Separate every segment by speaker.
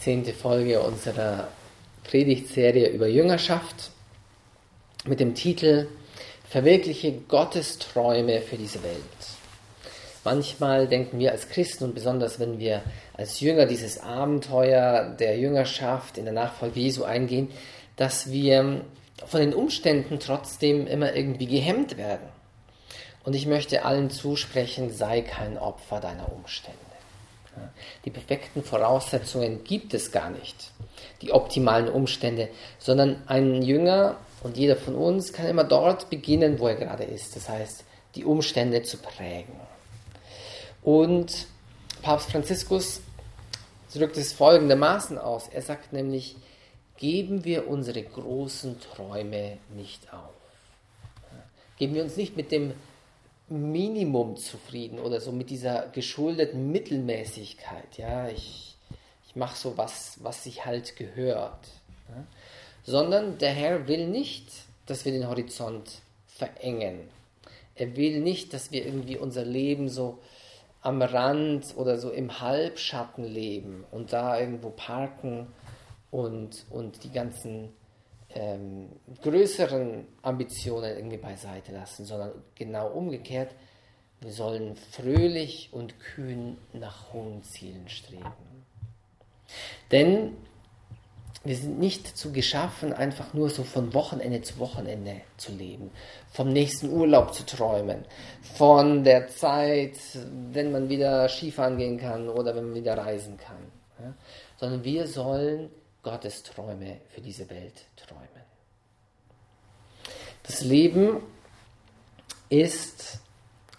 Speaker 1: zehnte Folge unserer Predigtserie über Jüngerschaft mit dem Titel Verwirkliche Gottes Träume für diese Welt. Manchmal denken wir als Christen und besonders wenn wir als Jünger dieses Abenteuer der Jüngerschaft in der Nachfolge Jesu eingehen, dass wir von den Umständen trotzdem immer irgendwie gehemmt werden. Und ich möchte allen zusprechen, sei kein Opfer deiner Umstände. Die perfekten Voraussetzungen gibt es gar nicht, die optimalen Umstände, sondern ein Jünger und jeder von uns kann immer dort beginnen, wo er gerade ist. Das heißt, die Umstände zu prägen. Und Papst Franziskus drückt es folgendermaßen aus. Er sagt nämlich, geben wir unsere großen Träume nicht auf. Geben wir uns nicht mit dem Minimum zufrieden oder so mit dieser geschuldeten Mittelmäßigkeit. Ja, ich, ich mache so was, was sich halt gehört. Ja? Sondern der Herr will nicht, dass wir den Horizont verengen. Er will nicht, dass wir irgendwie unser Leben so am Rand oder so im Halbschatten leben und da irgendwo parken und, und die ganzen ähm, größeren Ambitionen irgendwie beiseite lassen, sondern genau umgekehrt, wir sollen fröhlich und kühn nach hohen Zielen streben. Denn wir sind nicht dazu geschaffen, einfach nur so von Wochenende zu Wochenende zu leben, vom nächsten Urlaub zu träumen, von der Zeit, wenn man wieder Skifahren gehen kann oder wenn man wieder reisen kann, ja? sondern wir sollen Gottes Träume für diese Welt träumen. Das Leben ist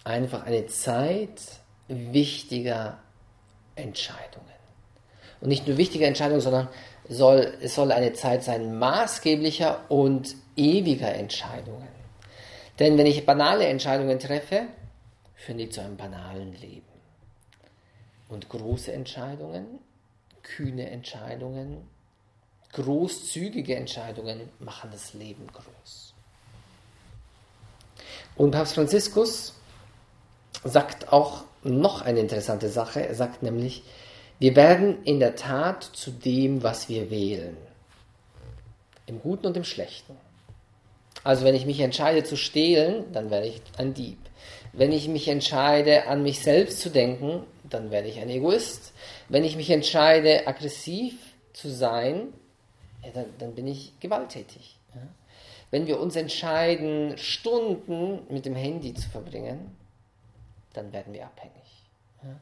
Speaker 1: einfach eine Zeit wichtiger Entscheidungen. Und nicht nur wichtiger Entscheidungen, sondern soll, es soll eine Zeit sein maßgeblicher und ewiger Entscheidungen. Denn wenn ich banale Entscheidungen treffe, führen die zu einem banalen Leben. Und große Entscheidungen, kühne Entscheidungen, großzügige Entscheidungen machen das Leben groß. Und Papst Franziskus sagt auch noch eine interessante Sache. Er sagt nämlich, wir werden in der Tat zu dem, was wir wählen. Im Guten und im Schlechten. Also wenn ich mich entscheide zu stehlen, dann werde ich ein Dieb. Wenn ich mich entscheide, an mich selbst zu denken, dann werde ich ein Egoist. Wenn ich mich entscheide, aggressiv zu sein, ja, dann, dann, bin ich gewalttätig. Ja? Wenn wir uns entscheiden, Stunden mit dem Handy zu verbringen, dann werden wir abhängig. Ja?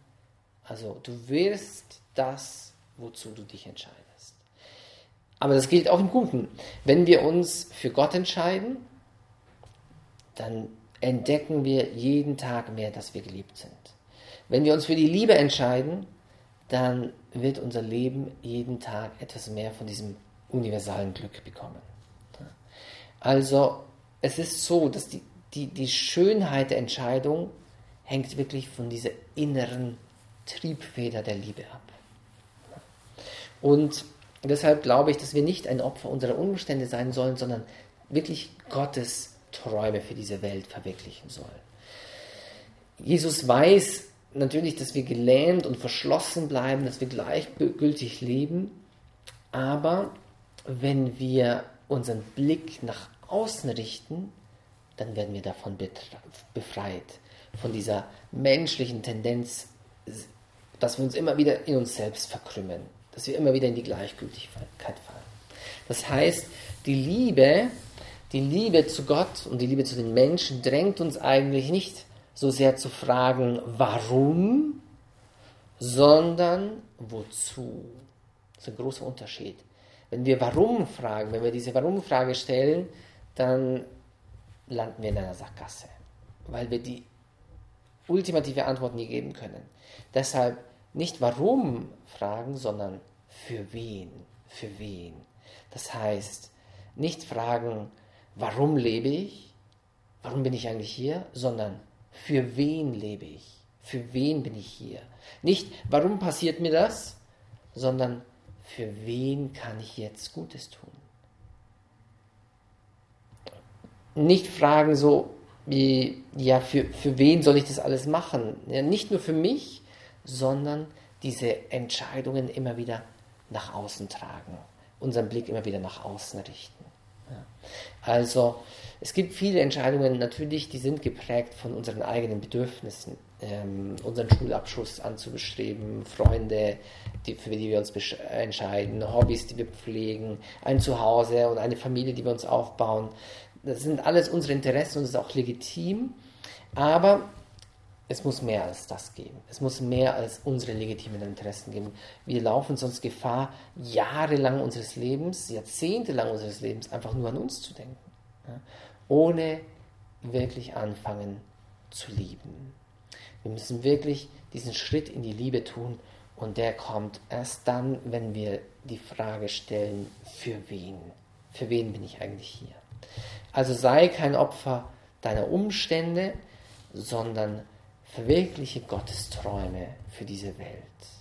Speaker 1: Also du wirst das, wozu du dich entscheidest. Aber das gilt auch im Guten. Wenn wir uns für Gott entscheiden, dann entdecken wir jeden Tag mehr, dass wir geliebt sind. Wenn wir uns für die Liebe entscheiden, dann wird unser Leben jeden Tag etwas mehr von diesem universalen Glück bekommen. Also es ist so, dass die, die, die Schönheit der Entscheidung hängt wirklich von dieser inneren Triebfeder der Liebe ab. Und deshalb glaube ich, dass wir nicht ein Opfer unserer Umstände sein sollen, sondern wirklich Gottes Träume für diese Welt verwirklichen sollen. Jesus weiß natürlich, dass wir gelähmt und verschlossen bleiben, dass wir gleichgültig leben, aber wenn wir unseren Blick nach außen richten, dann werden wir davon befreit, von dieser menschlichen Tendenz, dass wir uns immer wieder in uns selbst verkrümmen, dass wir immer wieder in die Gleichgültigkeit fallen. Das heißt, die Liebe, die Liebe zu Gott und die Liebe zu den Menschen drängt uns eigentlich nicht so sehr zu fragen, warum, sondern wozu. Das ist ein großer Unterschied. Wenn wir warum fragen, wenn wir diese Warum-Frage stellen, dann landen wir in einer Sackgasse, weil wir die ultimative Antwort nie geben können. Deshalb nicht warum fragen, sondern für wen, für wen. Das heißt, nicht fragen, warum lebe ich, warum bin ich eigentlich hier, sondern für wen lebe ich, für wen bin ich hier. Nicht, warum passiert mir das, sondern für wen kann ich jetzt Gutes tun? Nicht fragen so, wie, ja, für, für wen soll ich das alles machen? Ja, nicht nur für mich, sondern diese Entscheidungen immer wieder nach außen tragen, unseren Blick immer wieder nach außen richten. Ja. Also es gibt viele Entscheidungen natürlich, die sind geprägt von unseren eigenen Bedürfnissen, ähm, unseren Schulabschluss anzubestreben, Freunde, die, für die wir uns entscheiden, Hobbys, die wir pflegen, ein Zuhause und eine Familie, die wir uns aufbauen. Das sind alles unsere Interessen und das ist auch legitim, aber es muss mehr als das geben. Es muss mehr als unsere legitimen Interessen geben. Wir laufen sonst Gefahr, jahrelang unseres Lebens, jahrzehntelang unseres Lebens einfach nur an uns zu denken, ja? ohne wirklich anfangen zu lieben. Wir müssen wirklich diesen Schritt in die Liebe tun und der kommt erst dann, wenn wir die Frage stellen, für wen? Für wen bin ich eigentlich hier? Also sei kein Opfer deiner Umstände, sondern verwirkliche Gottes Träume für diese Welt.